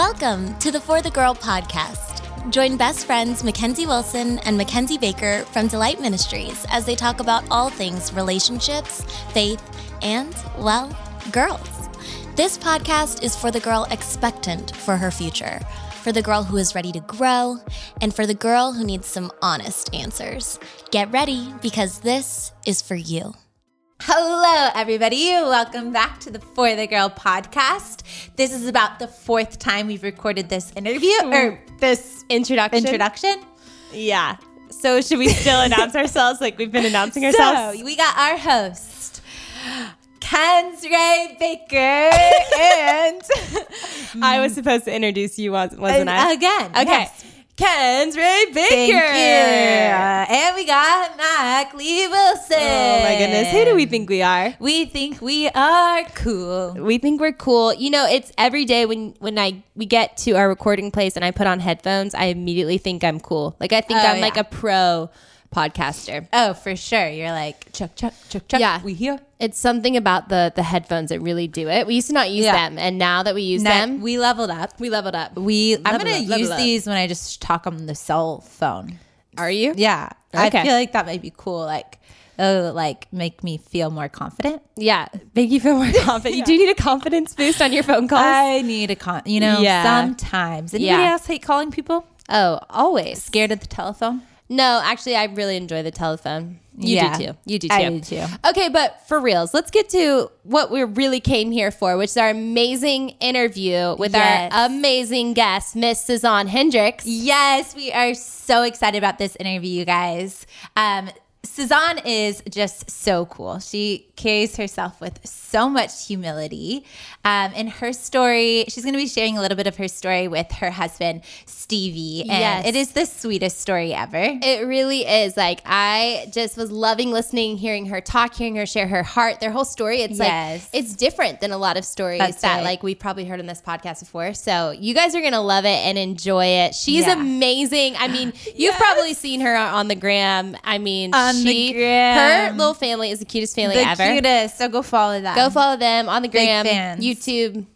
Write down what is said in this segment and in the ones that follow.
Welcome to the For the Girl podcast. Join best friends Mackenzie Wilson and Mackenzie Baker from Delight Ministries as they talk about all things relationships, faith, and, well, girls. This podcast is for the girl expectant for her future, for the girl who is ready to grow, and for the girl who needs some honest answers. Get ready because this is for you. Hello, everybody. Welcome back to the For the Girl podcast. This is about the fourth time we've recorded this interview hmm. or this introduction. introduction. Yeah. So should we still announce ourselves like we've been announcing ourselves? So we got our host, Kensray Baker, and I was supposed to introduce you, was- wasn't I? again. Okay. yes. Kensray Baker. Thank you. And we got Mac Lee Wilson. Oh my goodness. Who do we think we are? We think we are cool. We think we're cool. You know, it's every day when when I we get to our recording place and I put on headphones, I immediately think I'm cool. Like I think Oh, I'm like a pro podcaster. Oh, for sure. You're like, chuck, chuck, chuck, chuck. Yeah. We here. It's something about the the headphones that really do it. We used to not use Yeah. them, and now that we use Now, them, we leveled up. we leveled up. We I'm gonna up, use these when I just talk on the cell phone. Are you? Yeah, Okay. I feel like that might be cool. Like, oh, like make me feel more confident. Yeah, make you feel more confident. You do need a confidence boost on your phone calls. I need a con. You know, Yeah. sometimes. Anybody Yeah. else hate calling people? oh, always. Scared of the telephone? No, actually, I really enjoy the telephone. You Yeah. do too. You do too. I do too. Okay, but for reals, let's get to what we really came here for, which is our amazing interview with Yes. our amazing guest, Miss Sazan Hendrix. Yes, we are so excited about this interview, you guys. Um, Sazan is just so cool. She carries herself with so much humility. Um, in her story, she's going to be sharing a little bit of her story with her husband, Stevie. And Yes. it is the sweetest story ever. It really is. Like I just was loving listening, hearing her talk, hearing her share her heart, their whole story. It's Yes. like it's different than a lot of stories That's that right. like we've probably heard on this podcast before. So you guys are gonna love it and enjoy it. She's Yeah. amazing. I mean, you've probably seen her on the gram. I mean, On the she gram. her little family is the cutest family the ever. cutest. So go follow that. Go follow them on the gram. YouTube,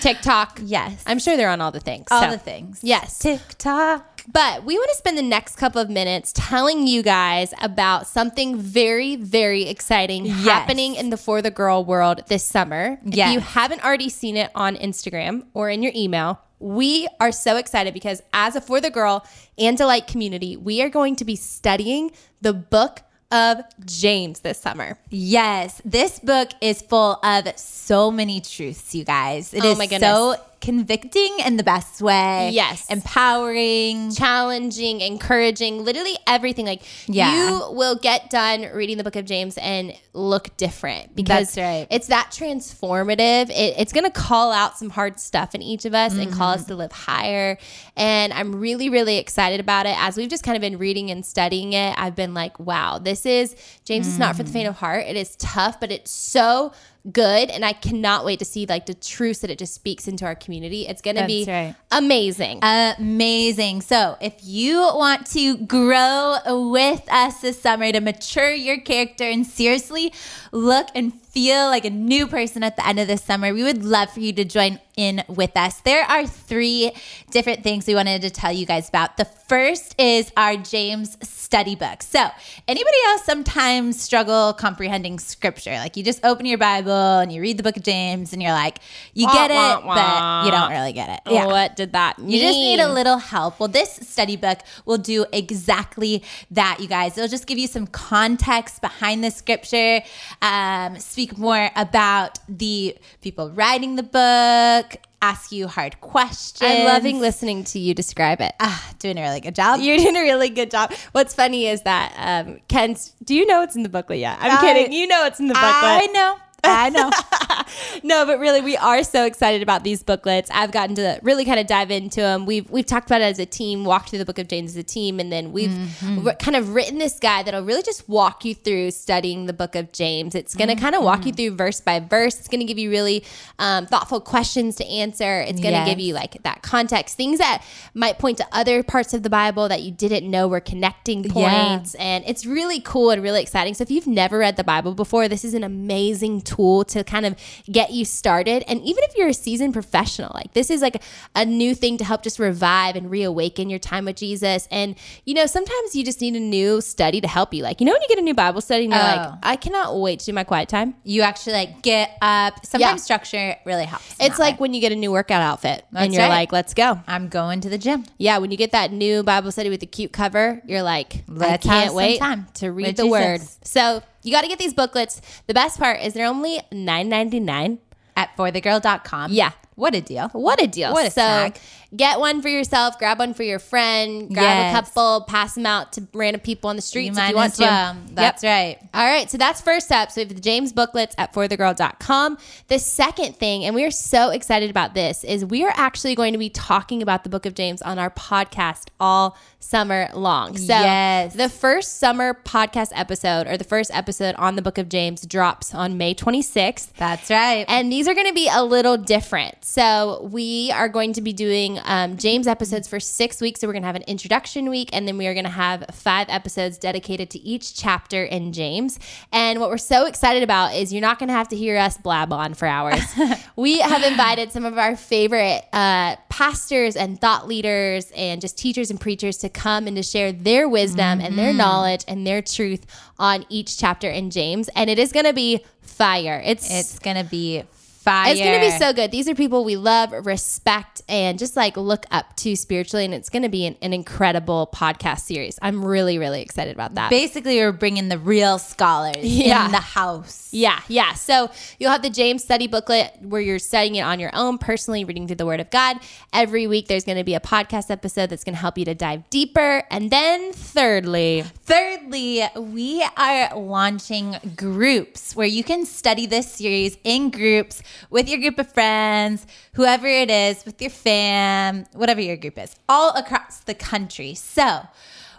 TikTok. Yes. I'm sure they're on all the things. all so. the things. Yes. TikTok. But we want to spend the next couple of minutes telling you guys about something very, very exciting Yes. happening in the For the Girl world this summer. Yes. If you haven't already seen it on Instagram or in your email, we are so excited because as a For the Girl and Delight community, we are going to be studying the book of James this summer. Yes, this book is full of so many truths, you guys. It Oh is my goodness. so convicting in the best way. Yes. Empowering. challenging, encouraging, literally everything. Like Yeah. you will get done reading the book of James and look different because right. it's that transformative. It, it's going to call out some hard stuff in each of us and call Mm-hmm. us to live higher. And I'm really, really excited about it. As we've just kind of been reading and studying it, I've been like, wow, this is James is not for the faint of heart. It is tough, but it's so good and I cannot wait to see like the truths that it just speaks into our community. It's going to be right. amazing. Amazing. So, if you want to grow with us this summer to mature your character and seriously look and feel like a new person at the end of this summer, we would love for you to join in with us. There are three different things we wanted to tell you guys about. The first is our James study book. So, anybody else sometimes struggle comprehending scripture? Like you just open your Bible and you read the book of James and you're like, you get it, Wah, wah, but you don't really get it. Yeah. What did that mean? You just need a little help. Well, this study book will do exactly that, you guys. It'll just give you some context behind the scripture, um, speak more about the people writing the book, ask you hard questions. I'm loving listening to you describe it. Ah, doing a really good job. You're doing a really good job. What's funny is that um, Ken's. Do you know it's in the booklet yet? I'm I- kidding. You know it's in the booklet. I know. I know. no, but really, we are so excited about these booklets. I've gotten to really kind of dive into them. We've we've talked about it as a team, walked through the Book of James as a team, and then we've Mm-hmm. kind of written this guide that'll really just walk you through studying the Book of James. It's going to kind of walk you Mm-hmm. through verse by verse. It's going to give you really um, thoughtful questions to answer. It's going to Yes. give you like that context, things that might point to other parts of the Bible that you didn't know were connecting points, Yeah. and it's really cool and really exciting. So if you've never read the Bible before, this is an amazing tool tool to kind of get you started. And even if you're a seasoned professional, like this is like a new thing to help just revive and reawaken your time with Jesus. And, you know, sometimes you just need a new study to help you. Like, you know, when you get a new Bible study and you're Oh. like, I cannot wait to do my quiet time. You actually like get up. Sometimes Yeah. structure really helps. It's like way. when you get a new workout outfit and you're right. like, let's go. I'm going to the gym. Yeah, when you get that new Bible study with the cute cover, you're like, Let's I can't wait time to read with the word. So you got to get these booklets. The best part is they're only nine ninety nine. At forthegirl.com. Yeah. What a deal. What a deal! What a so snag. Get one for yourself, grab one for your friend, grab Yes. a couple, pass them out to random people on the streets You if you want to. well. That's right. All right, so that's first up. So we have the James booklets at forthegirl.com. The second thing, and we are so excited about this, is we are actually going to be talking about the book of James on our podcast all summer long. So Yes. the first summer podcast episode or the first episode on the book of James drops on May 26th. That's right. And these are going to be a little different. So, we are going to be doing um, James episodes for six weeks. So, we're going to have an introduction week, and then we are going to have five episodes dedicated to each chapter in James. And what we're so excited about is you're not going to have to hear us blab on for hours. we have invited some of our favorite uh, pastors and thought leaders and just teachers and preachers to come and to share their wisdom and their knowledge and their truth on each chapter in James. And it is going to be fire. It's it's going to be fire. it's going to be so good. These are people we love, respect, and just like look up to spiritually. And it's going to be an, an incredible podcast series. I'm really, really excited about that. Basically, we're bringing the real scholars Yeah. in the house. yeah, yeah. So you'll have the James study booklet where you're studying it on your own, personally reading through the Word of God. Every week, there's going to be a podcast episode that's going to help you to dive deeper. And then, thirdly, Thirdly, we are launching groups where you can study this series in groups with your group of friends, whoever it is, with your fam, whatever your group is, all across the country. So,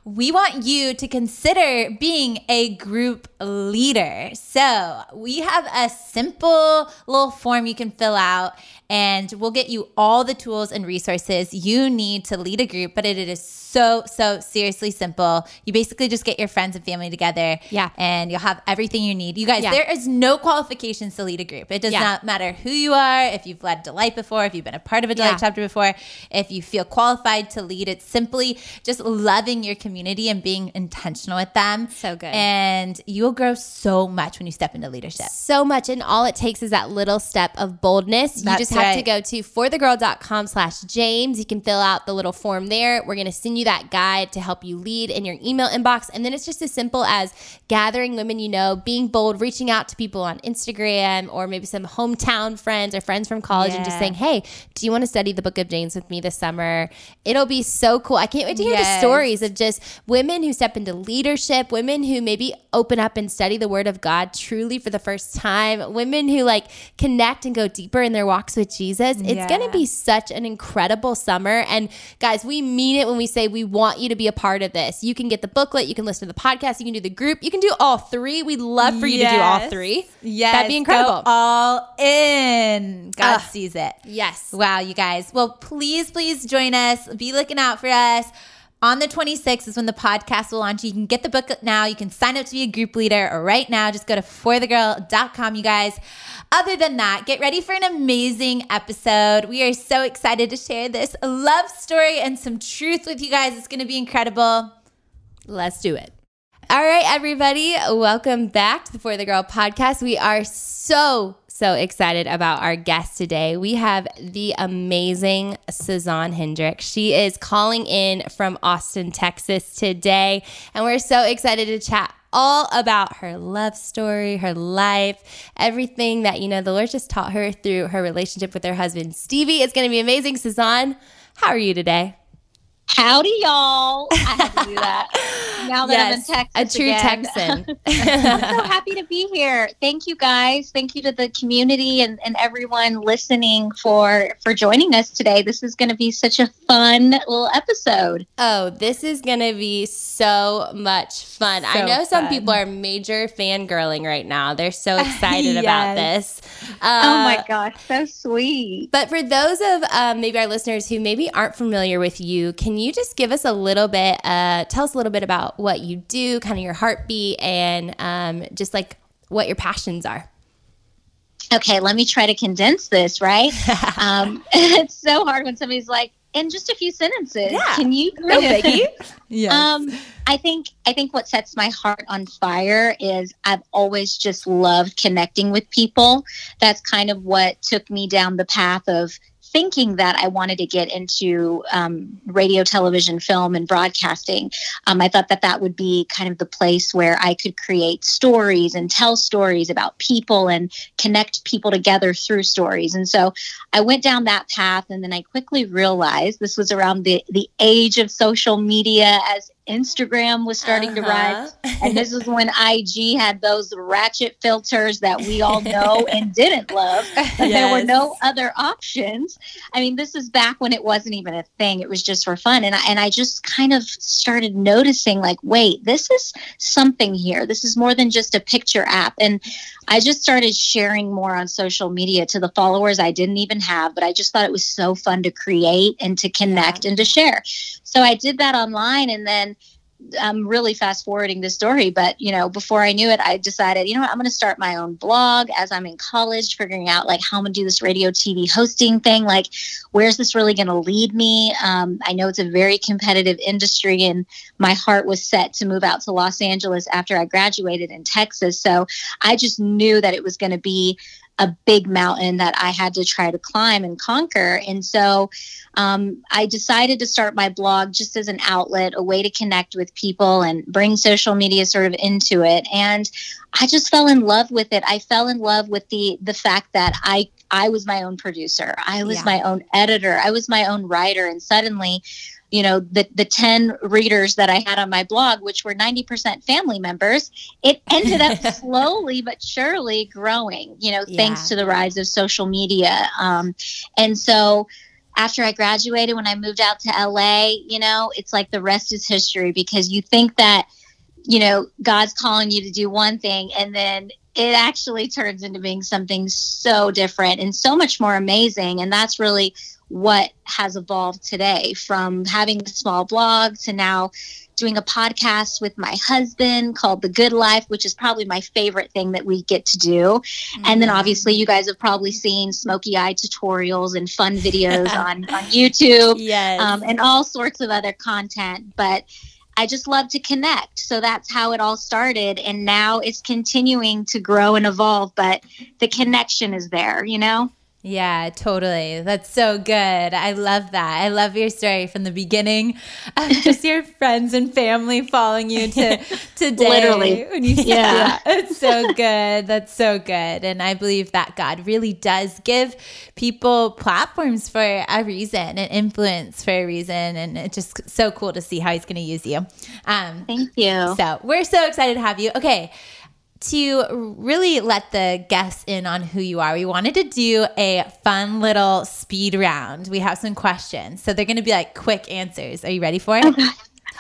we want you to consider being a group leader. So, we have a simple little form you can fill out, and we'll get you all the tools and resources you need to lead a group. But it is so, so seriously simple. You basically just get your friends and family together. Yeah. And you'll have everything you need. You guys, Yeah. there is no qualifications to lead a group. It does Yeah. not matter who you are, if you've led Delight before, if you've been a part of a Delight Yeah. chapter before, if you feel qualified to lead. It's simply just loving your community and being intentional with them. So good. And you'll grow so much when you step into leadership. so much and all it takes is that little step of boldness you just have to go to forthegirl.com slash james. You can fill out the little form there. We're going to send you that guide to help you lead in your email inbox. And then it's just as simple as gathering women you know being bold reaching out to people on instagram or maybe some hometown friends or friends from college and just saying hey do you want to study the book of james with me this summer? It'll be so cool. I can't wait to hear the stories of just women who step into leadership, women who maybe open up and study the word of God truly for the first time, women who like connect and go deeper in their walks with Jesus. It's Yeah. going to be such an incredible summer. And guys, we mean it when we say we want you to be a part of this. You can get the booklet, you can listen to the podcast, you can do the group, you can do all three. We'd love for you to do all three. Yes. That'd be incredible. Go all in. God Ugh. sees it. Yes. Wow, you guys. Well, please, please join us. Be looking out for us. On the 26th is when the podcast will launch. You can get the book now. You can sign up to be a group leader right now. Just go to forthegirl.com, you guys. Other than that, get ready for an amazing episode. We are so excited to share this love story and some truth with you guys. It's going to be incredible. Let's do it. All right, everybody, welcome back to the For the Girl podcast. We are so, so excited about our guest today. We have the amazing Sazan Hendrick. She is calling in from Austin, Texas today, and we're so excited to chat all about her love story, her life, everything that, you know, the Lord just taught her through her relationship with her husband, Stevie. It's going to be amazing. Sazan, how are you today? Howdy, y'all. I had to do that. Now that I'm in Texas. a true again. Texan. I'm so happy to be here. Thank you guys. Thank you to the community and, and everyone listening for for joining us today. This is going to be such a fun little episode. Oh, this is going to be so much fun. I So know some fun. people are major fangirling right now. They're so excited about Yes. this. oh Uh, my gosh, so sweet. But for those of um, maybe our listeners who maybe aren't familiar with you, can you just give us a little bit, uh, tell us a little bit about what you do, kind of your heartbeat, and um, just like what your passions are? okay, let me try to condense this, right? um, it's so hard when somebody's like, in just a few sentences, Yeah. can you? No biggie. Yes. Um, I think I think what sets my heart on fire is I've always just loved connecting with people. That's kind of what took me down the path of thinking that I wanted to get into um, radio, television, film, and broadcasting. Um, I thought that that would be kind of the place where I could create stories and tell stories about people and connect people together through stories. And so I went down that path, and then I quickly realized this was around the the age of social media as Instagram was starting to rise. Uh-huh. And this is when IG had those ratchet filters that we all know and didn't love. But there were no other options. I mean, this is back when it wasn't even a thing. It was just for fun. And I, and I just kind of started noticing like, wait, this is something here. This is more than just a picture app. And I just started sharing more on social media to the followers I didn't even have, but I just thought it was so fun to create and to connect and to share. So I did that online and then I'm really fast forwarding the story, but you know, before I knew it, I decided, you know what, I'm going to start my own blog as I'm in college, figuring out like how I'm going to do this radio TV hosting thing. Like, where's this really going to lead me? Um, I know it's a very competitive industry, and my heart was set to move out to Los Angeles after I graduated in Texas. So I just knew that it was going to be a big mountain that I had to try to climb and conquer. And so um, I decided to start my blog just as an outlet, a way to connect with people and bring social media sort of into it. And I just fell in love with it. I fell in love with the the fact that I I was my own producer. I was Yeah. my own editor. I was my own writer. And suddenly you know the the 10 readers that i had on my blog which were 90% family members it ended up slowly but surely growing you know thanks to the rise of social media. Um, and so after i graduated when i moved out to la you know it's like the rest is history because you think that you know god's calling you to do one thing and then it actually turns into being something so different and so much more amazing. And that's really what has evolved today from having a small blog to now doing a podcast with my husband called The Good Life, which is probably my favorite thing that we get to do. And then obviously, you guys have probably seen smoky eye tutorials and fun videos on, on YouTube Yes. um, and all sorts of other content. But I just love to connect. So that's how it all started. And now it's continuing to grow and evolve, but the connection is there, you know? Yeah, totally. That's so good. I love that. I love your story from the beginning of just your friends and family following you to today. Literally. When you Yeah. It's so good. That's so good. And I believe that God really does give people platforms for a reason and influence for a reason. And it's just so cool to see how he's going to use you. Um, Thank you. so we're so excited to have you. Okay. To really let the guests in on who you are, we wanted to do a fun little speed round. We have some questions. So they're going to be like quick answers. Are you ready for it?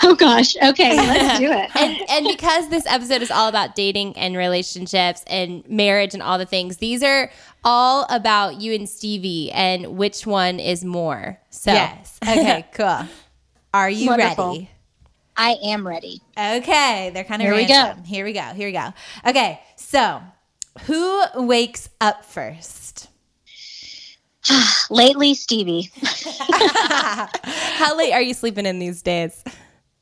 Oh gosh. Okay, let's do it. and and because this episode is all about dating and relationships and marriage and all the things, these are all about you and Stevie and which one is more. So Yes. Okay, cool. Are you Wonderful. ready? I am ready. Okay, they're kind of Here we go. Here we go. Here we go. Okay, so who wakes up first? Lately, Stevie. how late are you sleeping in these days?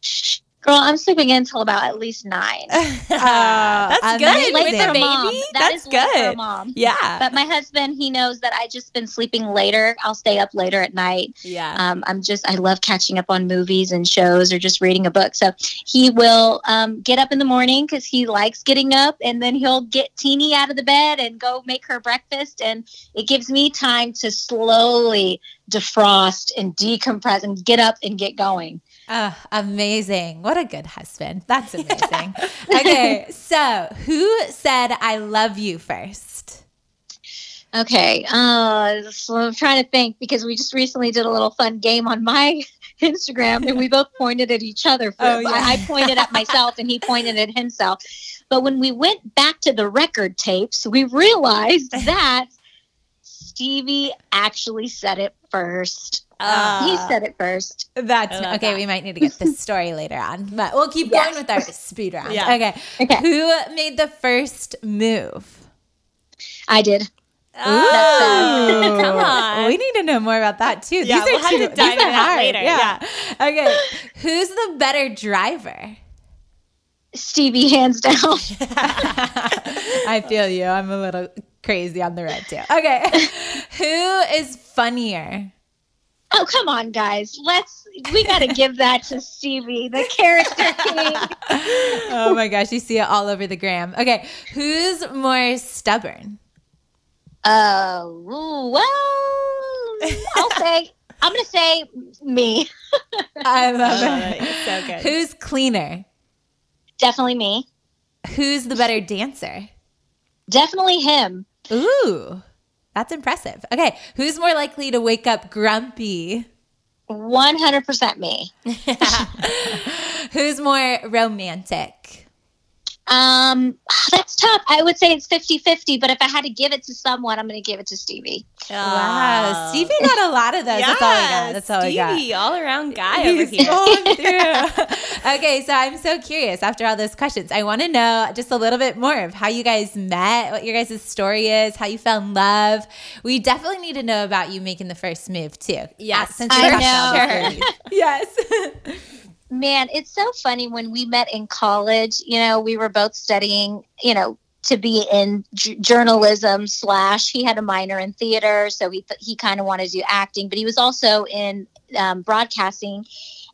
Girl, I'm sleeping in until about at least nine. That's amazing. good with Late the for a baby. mom. That That's is late for a good. mom. Yeah. But my husband, he knows that I just been sleeping later. I'll stay up later at night. Yeah. Um, I'm just, I love catching up on movies and shows or just reading a book. So he will um, get up in the morning because he likes getting up, and then he'll get Teeny out of the bed and go make her breakfast. And it gives me time to slowly defrost and decompress and get up and get going. Oh, amazing. What a good husband. That's amazing. okay, so who said I love you first? Okay. Uh, so I'm trying to think because we just recently did a little fun game on my Instagram and we both pointed at each other. For, Oh, yeah. I, I pointed at myself and he pointed at himself. But when we went back to the record tapes, we realized that Stevie actually said it first. Ah. he said it first. That's okay. that. We might need to get this story later on, but we'll keep Yes. going with our speed round. Yeah. Okay. Okay. Who made the first move? I did. Ooh. Come on. We need to know more about that too. Yeah, These are we'll have two- to these dive are into that hard. later. Yeah. Okay. Who's the better driver? Stevie, hands down. I feel you. I'm a little crazy on the road too. Okay. Who is funnier? Oh, come on, guys. Let's, we got to give that to Stevie, the character king. Oh my gosh, you see it all over the gram. Okay. Who's more stubborn? Oh, ooh, well, I'll say, I'm going to say me. I love Oh, it. it's so good. Who's cleaner? Definitely me. Who's the better dancer? Definitely him. Ooh, that's impressive. Okay. Who's more likely to wake up grumpy? 100% me. Who's more romantic? Um, that's tough. I would say it's 50 50, but if I had to give it to someone, I'm going to give it to Stevie. Wow. Stevie got a lot of those. That's all I got. That's all I got. Stevie, all around guy over here. through. okay, so I'm so curious after all those questions. I want to know just a little bit more of how you guys met, what your guys' story is, how you fell in love. We definitely need to know about you making the first move too. Yes, since I we talked about know. it yes. Man, it's so funny when we met in college. You know, we were both studying, you know, to be in j- journalism slash he had a minor in theater so he th- he kind of wanted to do acting but he was also in um, broadcasting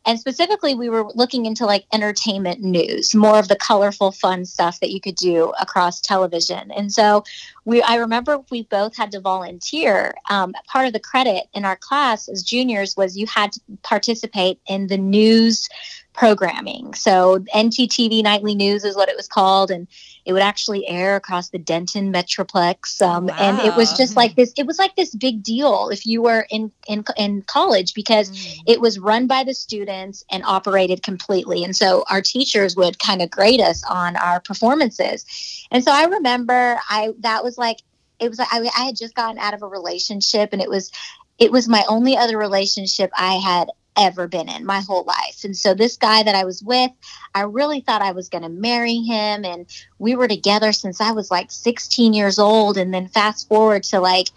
and specifically we were looking into like entertainment news more of the colorful fun stuff that you could do across television. And so we i remember we both had to volunteer um, part of the credit in our class as juniors was you had to participate in the news programming. So nttv nightly news is what it was called and it would actually air across the denton metroplex um, and it was just like this it was like this big deal if you were in in, in college because it was run by the students and operated completely. And so our teachers would kind of grade us on our performances. And so i remember i that was like it was like I, I had just gotten out of a relationship and it was it was my only other relationship i had ever been in my whole life and so this guy that i was with i really thought i was going to marry him and we were together since i was like 16 years old and then fast forward to like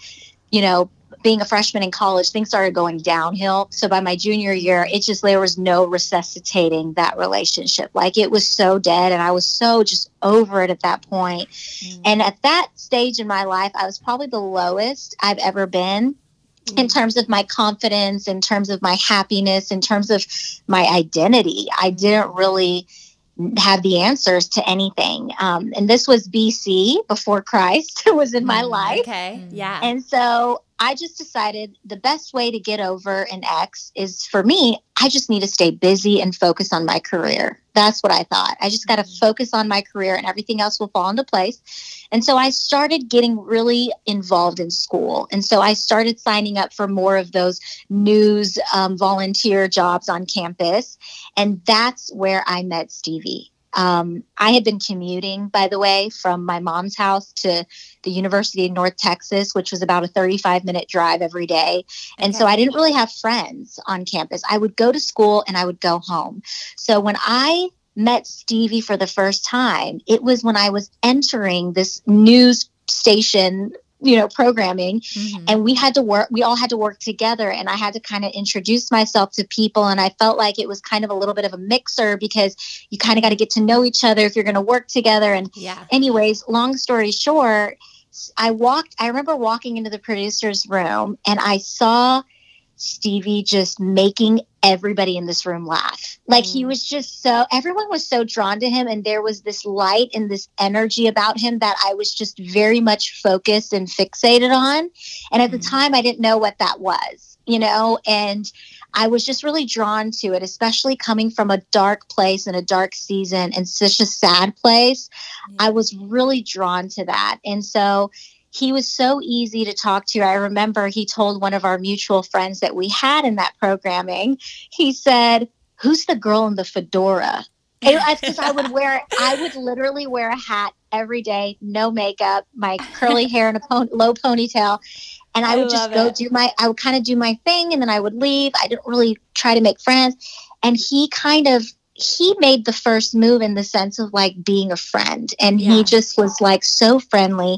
you know being a freshman in college, things started going downhill. So by my junior year, it just there was no resuscitating that relationship. Like it was so dead, and I was so just over it at that point. Mm. And at that stage in my life, I was probably the lowest I've ever been in mm-hmm. terms of my confidence, in terms of my happiness, in terms of my identity. I mm-hmm. didn't really have the answers to anything. Um, and this was BC before Christ was in my mm, life. Okay. Mm. Yeah. And so I just decided the best way to get over an ex is for me, I just need to stay busy and focus on my career. That's what I thought. I just got to focus on my career and everything else will fall into place. And so I started getting really involved in school. And so I started signing up for more of those news um, volunteer jobs on campus. And that's where I met Stevie. Um, I had been commuting, by the way, from my mom's house to the University of North Texas, which was about a 35 minute drive every day. And so I didn't really have friends on campus. I would go to school and I would go home. So when I met Stevie for the first time, it was when I was entering this news station you know programming Mhm. and we had to work we all had to work together and i had to kind of introduce myself to people and i felt like it was kind of a little bit of a mixer because you kind of got to get to know each other if you're going to work together and yeah. anyways long story short i walked i remember walking into the producer's room and i saw stevie just making everybody in this room laugh like he Mm. was just so everyone was so drawn to him and there was this light and this energy about him that i was just very much focused and fixated on and at the Mm. time i didn't know what that was you know and I was just really drawn to it, especially coming from a dark place and a dark season and such a sad place. I was really drawn to that. And so he was so easy to talk to. I remember he told one of our mutual friends that we had in that programming, he said, Who's the girl in the fedora? Because I would wear, I would literally wear a hat every day, no makeup, my curly hair and a pon- low ponytail. And I I would just go it. do my, I would kind of do my thing and then I would leave. I didn't really try to make friends. And he kind of he made the first move in the sense of like being a friend and Yeah. he just was like so friendly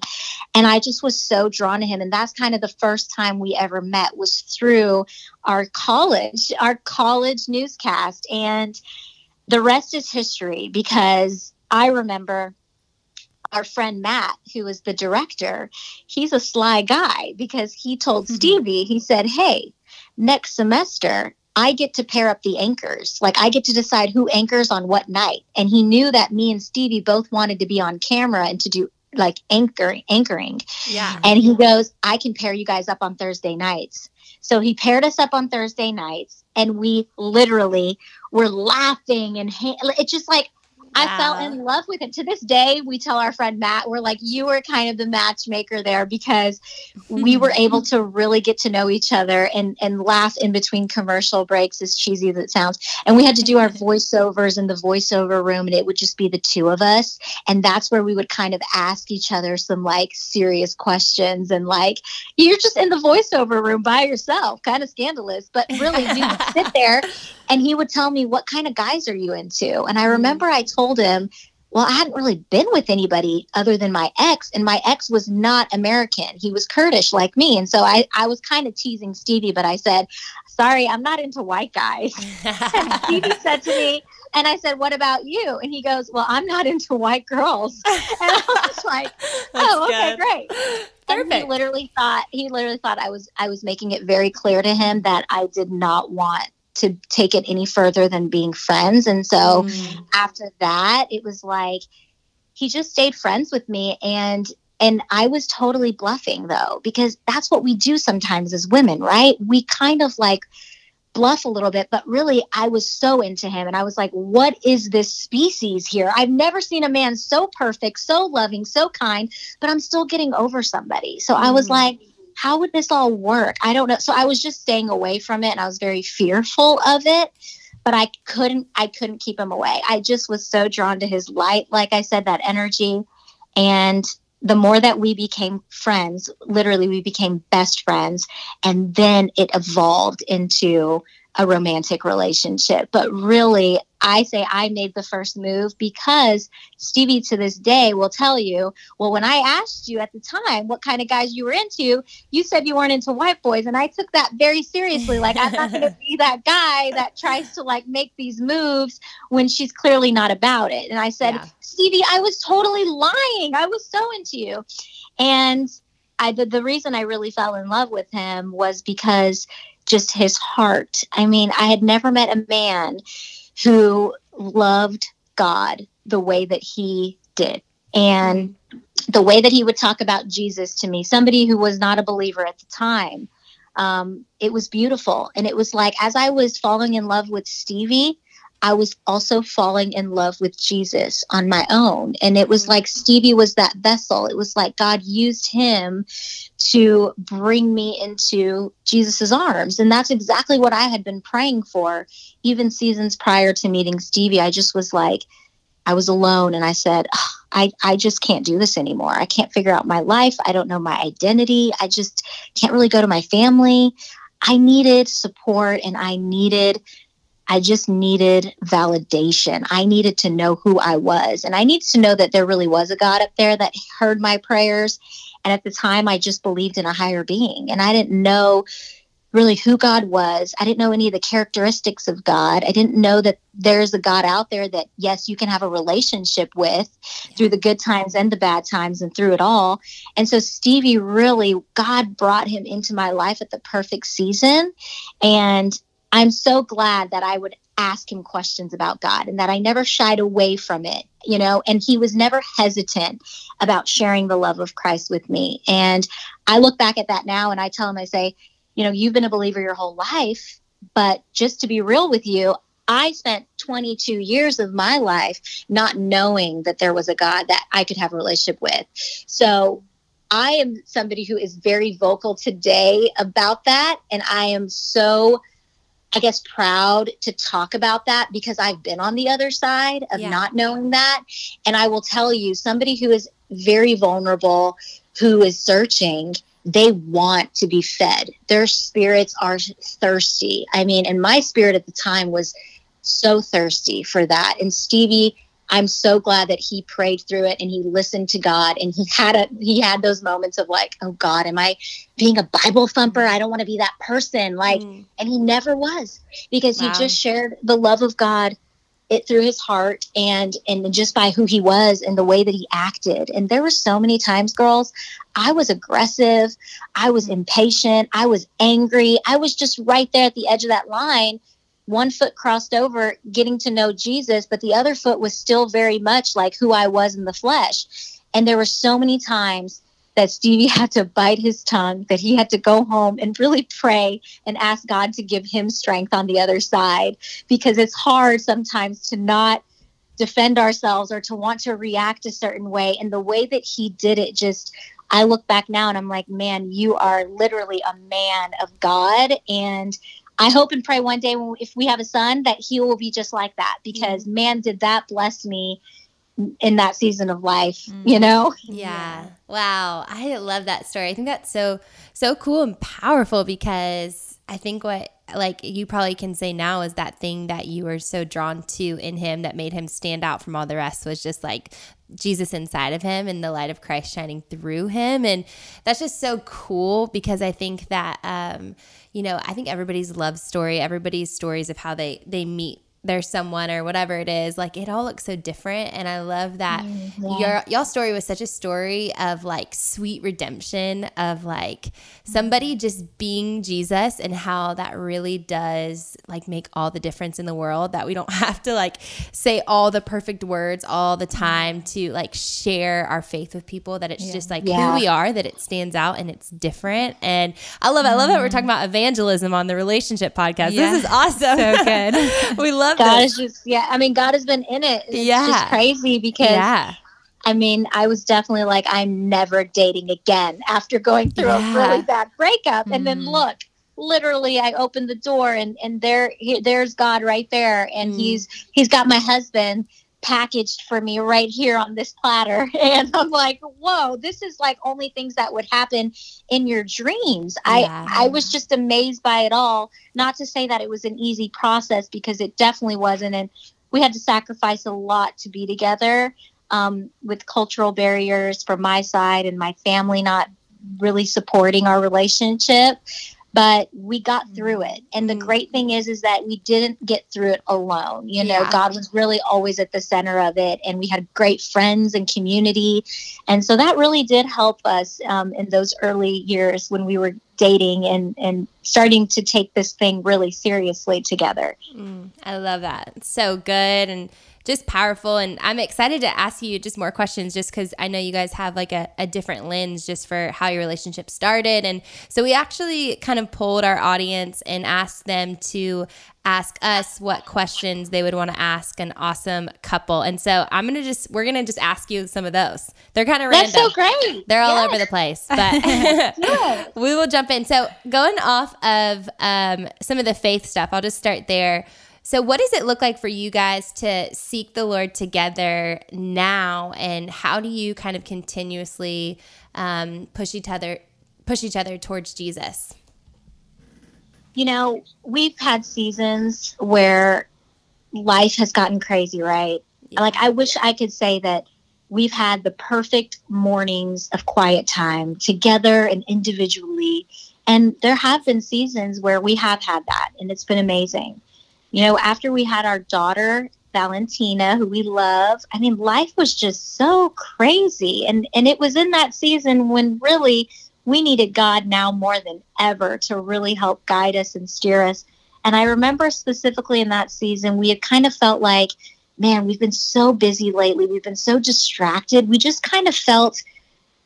and i just was so drawn to him and that's kind of the first time we ever met was through our college our college newscast and the rest is history because i remember our friend Matt, who was the director, he's a sly guy because he told. Stevie, he said, Hey, next semester, I get to pair up the anchors. Like I get to decide who anchors on what night. And he knew that me and Stevie both wanted to be on camera and to do like anchor anchoring. Yeah. And he goes, I can pair you guys up on Thursday nights. So he paired us up on Thursday nights and we literally were laughing and ha- it's just like I fell in love with him. To this day, we tell our friend Matt, we're like, you were kind of the matchmaker there because we were able to really get to know each other and, and laugh in between commercial breaks, as cheesy as it sounds. And we had to do our mm-hmm. voiceovers in the voiceover room, and it would just be the two of us. And that's where we would kind of ask each other some like serious questions. And like, you're just in the voiceover room by yourself, kind of scandalous, but really, we would sit there and he would tell me, What kind of guys are you into? And I remember I told him, Well, I hadn't really been with anybody other than my ex, and my ex was not American. He was Kurdish like me. And so I, I was kind of teasing Stevie, but I said, Sorry, I'm not into white guys. And Stevie said to me, and I said, What about you? And he goes, Well, I'm not into white girls. And I was like, Oh, okay, great. And he literally thought he literally thought I was I was making it very clear to him that I did not want to take it any further than being friends. And so Mm. after that, it was like he just stayed friends with me and and I was totally bluffing though because that's what we do sometimes as women, right? We kind of like bluff a little bit, but really I was so into him and I was like, what is this species here? I've never seen a man so perfect, so loving, so kind, but I'm still getting over somebody. So I was Mhm. like, how would this all work? I don't know. So I was just staying away from it and I was very fearful of it, but I couldn't I couldn't keep him away. I just was so drawn to his light, like I said, that energy and the more that we became friends, literally we became best friends and then it evolved into a romantic relationship. But really, I say I made the first move because Stevie to this day will tell you, well, when I asked you at the time what kind of guys you were into, you said you weren't into white boys. And I took that very seriously. Like, I'm not going to be that guy that tries to like make these moves when she's clearly not about it. And I said, Yeah. Stevie, I was totally lying. I was so into you. And I the, the reason I really fell in love with him was because just his heart. I mean, I had never met a man who loved God the way that he did. And the way that he would talk about Jesus to me, somebody who was not a believer at the time, um, it was beautiful. And it was like, as I was falling in love with Stevie, I was also falling in love with Jesus on my own. And it was mm-hmm. like Stevie was that vessel. It was like God used him to bring me into Jesus's arms. And that's exactly what I had been praying for even seasons prior to meeting Stevie. I just was like, I was alone and I said, "Ugh, I, I just can't do this anymore. I can't figure out my life. I don't know my identity. I just can't really go to my family. I needed support and I needed I just needed validation. I needed to know who I was. And I needed to know that there really was a God up there that heard my prayers. And at the time, I just believed in a higher being. And I didn't know really who God was. I didn't know any of the characteristics of God. I didn't know that there's a God out there that, yes, you can have a relationship with through the good times and the bad times and through it all. And so, Stevie really, God brought him into my life at the perfect season. And I'm so glad that I would ask him questions about God and that I never shied away from it, you know, and he was never hesitant about sharing the love of Christ with me. And I look back at that now and I tell him, I say, you know, you've been a believer your whole life, but just to be real with you, I spent 22 years of my life not knowing that there was a God that I could have a relationship with. So I am somebody who is very vocal today about that. And I am so, I guess, proud to talk about that because I've been on the other side of Yeah. not knowing that. And I will tell you, somebody who is very vulnerable, who is searching, they want to be fed. Their spirits are thirsty. I mean, and my spirit at the time was so thirsty for that. And Stevie, I'm so glad that he prayed through it and he listened to God and he had a he had those moments of like, oh God, am I being a Bible thumper? I don't want to be that person. Like, mm. and he never was because wow. he just shared the love of God it through his heart and and just by who he was and the way that he acted and there were so many times girls i was aggressive i was impatient i was angry i was just right there at the edge of that line one foot crossed over getting to know jesus but the other foot was still very much like who i was in the flesh and there were so many times that Stevie had to bite his tongue, that he had to go home and really pray and ask God to give him strength on the other side because it's hard sometimes to not defend ourselves or to want to react a certain way. And the way that he did it just, I look back now and I'm like, man, you are literally a man of God. And I hope and pray one day when, if we have a son that he will be just like that because mm-hmm. man, did that bless me in that season of life, mm. you know? Yeah. Wow. I love that story. I think that's so, so cool and powerful because I think what, like, you probably can say now is that thing that you were so drawn to in him that made him stand out from all the rest was just like Jesus inside of him and the light of Christ shining through him. And that's just so cool because I think that, um, you know, I think everybody's love story, everybody's stories of how they, they meet there's someone or whatever it is like it all looks so different and i love that mm, yeah. your y'all story was such a story of like sweet redemption of like somebody mm-hmm. just being jesus and how that really does like make all the difference in the world that we don't have to like say all the perfect words all the mm-hmm. time to like share our faith with people that it's yeah. just like yeah. who we are that it stands out and it's different and i love it i love that we're talking about evangelism on the relationship podcast. This is awesome. So good. We love God this. is just yeah. I mean, God has been in it. It's yeah. just crazy because yeah. I mean, I was definitely like, I'm never dating again after going through yeah. a really bad breakup. Mm. And then mm. look, literally I opened the door and and there he, there's God right there and mm. he's he's got my husband packaged for me right here on this platter. And I'm like, whoa, this is like only things that would happen in your dreams. Yeah. I, I was just amazed by it all. Not to say that it was an easy process because it definitely wasn't. And we had to sacrifice a lot to be together um, with cultural barriers from my side and my family not really supporting our relationship but we got through it. And the mm-hmm. great thing is is that we didn't get through it alone. You know yeah. god was really always at the center of it and we had great friends and community. And so that really did help us um, in those early years when we were dating and and starting to take this thing really seriously together. Mm, i love that. So good. And just powerful. And I'm excited to ask you just more questions just because I know you guys have like a, a different lens just for how your relationship started. And so we actually kind of polled our audience and asked them to ask us what questions they would want to ask an awesome couple. And so I'm going to just, we're going to just ask you some of those. They're kind of random. That's so great. They're all over the place, but we will jump in. So going off of um, some of the faith stuff, I'll just start there. So, what does it look like for you guys to seek the Lord together now, and how do you kind of continuously um, push each other push each other towards Jesus? You know, we've had seasons where life has gotten crazy, right? Yeah. Like, I wish I could say that we've had the perfect mornings of quiet time together and individually. And there have been seasons where we have had that, and it's been amazing you know, after we had our daughter, Valentina, who we love, I mean, life was just so crazy. And, and it was in that season when really we needed God now more than ever to really help guide us and steer us. And I remember specifically in that season, we had kind of felt like, man, we've been so busy lately. We've been so distracted. We just kind of felt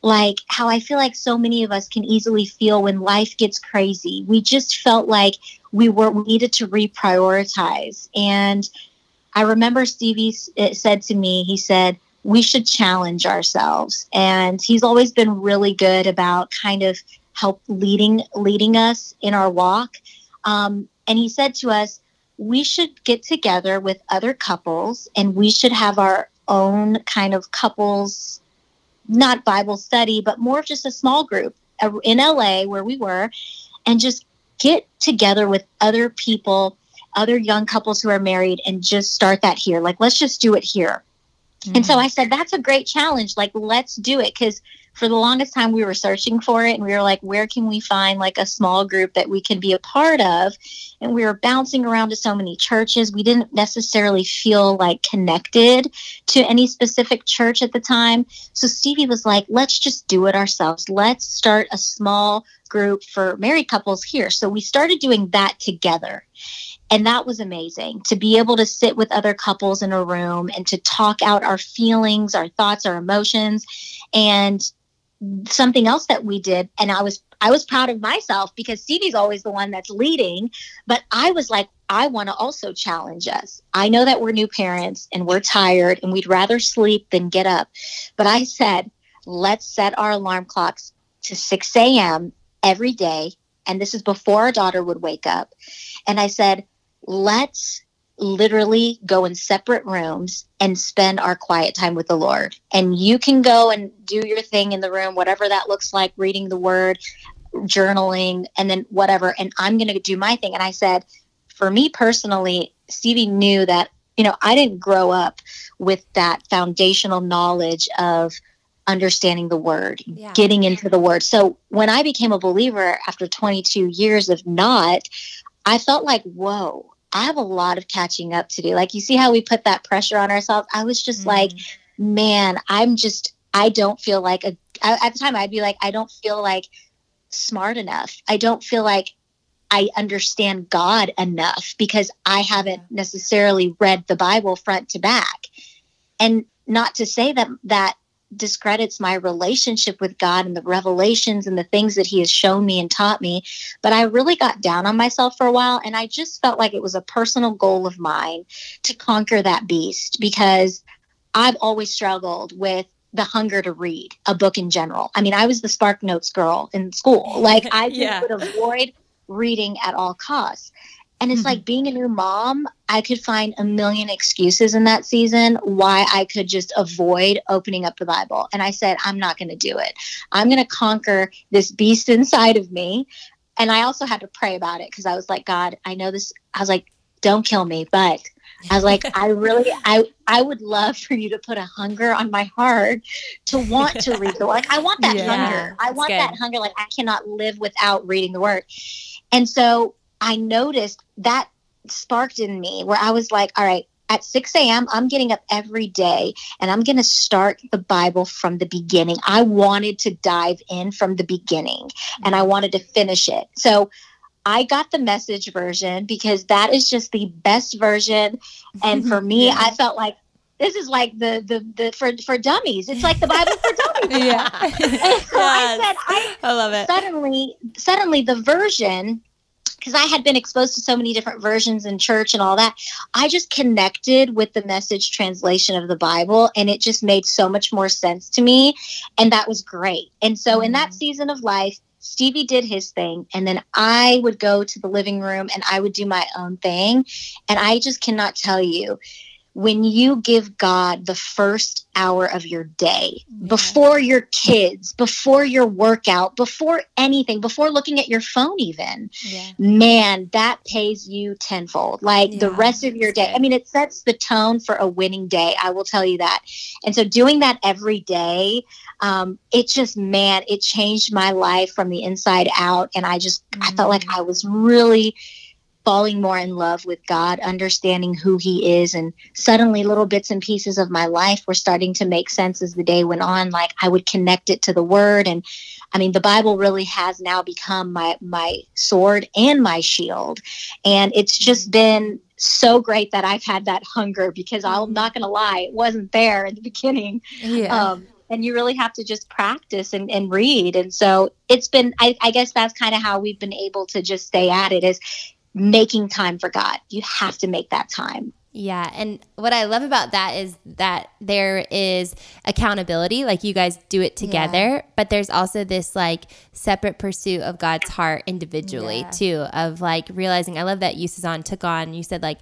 like how I feel like so many of us can easily feel when life gets crazy. We just felt like we were we needed to reprioritize. And I remember Stevie said to me, he said, we should challenge ourselves. And he's always been really good about kind of help leading leading us in our walk. Um, and he said to us, we should get together with other couples and we should have our own kind of couples not Bible study, but more just a small group in LA where we were, and just get together with other people other young couples who are married and just start that here. Like, let's just do it here. Mm-hmm. And so I said, that's a great challenge. Like, let's do it. Because for the longest time, we were searching for it and we were like, where can we find like a small group that we can be a part of? And we were bouncing around to so many churches. We didn't necessarily feel like connected to any specific church at the time. So Stevie was like, let's just do it ourselves. Let's start a small group for married couples here. So we started doing that together. And that was amazing to be able to sit with other couples in a room and to talk out our feelings, our thoughts, our emotions. And something else that we did, and I was I was proud of myself because Stevie's always the one that's leading, but I was like, I want to also challenge us. I know that we're new parents and we're tired and we'd rather sleep than get up. But I said, let's set our alarm clocks to 6 a.m. every day. And this is before our daughter would wake up. And I said, let's literally go in separate rooms and spend our quiet time with the Lord. And you can go and do your thing in the room, whatever that looks like, reading the word, journaling, and then whatever. And I'm going to do my thing. And I said, for me personally, Stevie knew that, you know, I didn't grow up with that foundational knowledge of understanding the word, yeah. getting into the word. So when I became a believer after 22 years of not, I felt like, whoa, I have a lot of catching up to do. Like, you see how we put that pressure on ourselves? I was just mm-hmm. like, man, I'm just, I don't feel like, a, I, at the time, I'd be like, I don't feel like smart enough. I don't feel like I understand God enough because I haven't necessarily read the Bible front to back. And not to say that that discredits my relationship with God and the revelations and the things that He has shown me and taught me. But I really got down on myself for a while. And I just felt like it was a personal goal of mine to conquer that beast because I've always struggled with the hunger to read a book in general. I mean, I was the Spark Notes girl in school. Like, I yeah. would avoid reading at all costs. And it's mm-hmm. like being a new mom, I could find a million excuses in that season why I could just avoid opening up the Bible. And I said, I'm not going to do it. I'm going to conquer this beast inside of me. And I also had to pray about it because I was like, God, I know this. I was like, don't kill me. But I was like, I really, I, I would love for you to put a hunger on my heart to want to read the word. Like, I want that yeah, hunger. I want that hunger. Like, I cannot live without reading the word. And so I noticed that sparked in me where I was like, all right, at 6 a.m., I'm getting up every day and I'm going to start the Bible from the beginning. I wanted to dive in from the beginning and I wanted to finish it. So I got the message version because that is just the best version. And for me, yeah. I felt like this is like the the the for for dummies. It's like the Bible for dummies. yeah. And so yes. I said, I, I love it. Suddenly, suddenly the version because I had been exposed to so many different versions in church and all that, I just connected with the message translation of the Bible and it just made so much more sense to me. And that was great. And so mm-hmm. in that mm-hmm. season of life, Stevie did his thing, and then I would go to the living room and I would do my own thing. And I just cannot tell you when you give God the first hour of your day yeah. before your kids, before your workout, before anything, before looking at your phone, even, yeah. man, that pays you tenfold. Like yeah, the rest of your day. I mean, it sets the tone for a winning day. I will tell you that. And so doing that every day, um, it just, man, it changed my life from the inside out. And I just, mm-hmm. I felt like mm. I was really falling more in love with God, understanding who He is. And suddenly, little bits and pieces of my life were starting to make sense as the day went on. Like I would connect it to the Word. And I mean, the Bible really has now become my, my sword and my shield. And it's just been so great that I've had that hunger because I'm mm-hmm. not going to lie, it wasn't there in the beginning. Yeah. Um, and you really have to just practice and, and read. And so it's been, I, I guess that's kind of how we've been able to just stay at it is making time for God. You have to make that time. Yeah. And what I love about that is that there is accountability, like you guys do it together, yeah. but there's also this like separate pursuit of God's heart individually, yeah. too, of like realizing. I love that you, Sazan, took on, you said like,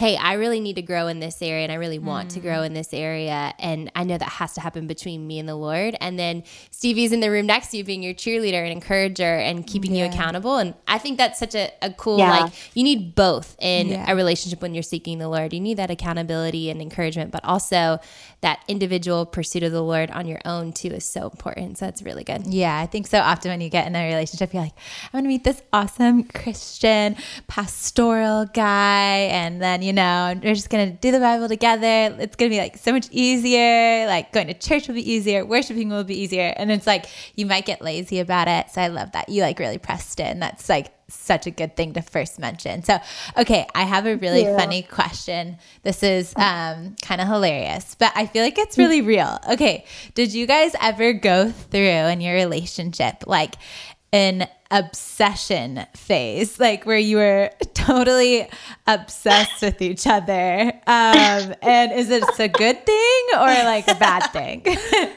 hey, I really need to grow in this area and I really want mm. to grow in this area. And I know that has to happen between me and the Lord. And then Stevie's in the room next to you being your cheerleader and encourager and keeping yeah. you accountable. And I think that's such a, a cool, yeah. like, you need both in yeah. a relationship when you're seeking the Lord. You need that accountability and encouragement, but also that individual pursuit of the Lord on your own too is so important. So that's really good. Yeah, I think so often when you get in a relationship, you're like, I'm going to meet this awesome Christian pastoral guy. And then, you know, we're just going to do the Bible together. It's going to be like so much easier. Like going to church will be easier. Worshiping will be easier. And it's like, you might get lazy about it. So I love that you like really pressed in. That's like such a good thing to first mention. So, okay, I have a really yeah. funny question. This is um, kind of hilarious, but I feel like it's really real. Okay, did you guys ever go through in your relationship like an obsession phase, like where you were totally obsessed with each other? Um, and is it a good thing or like a bad thing?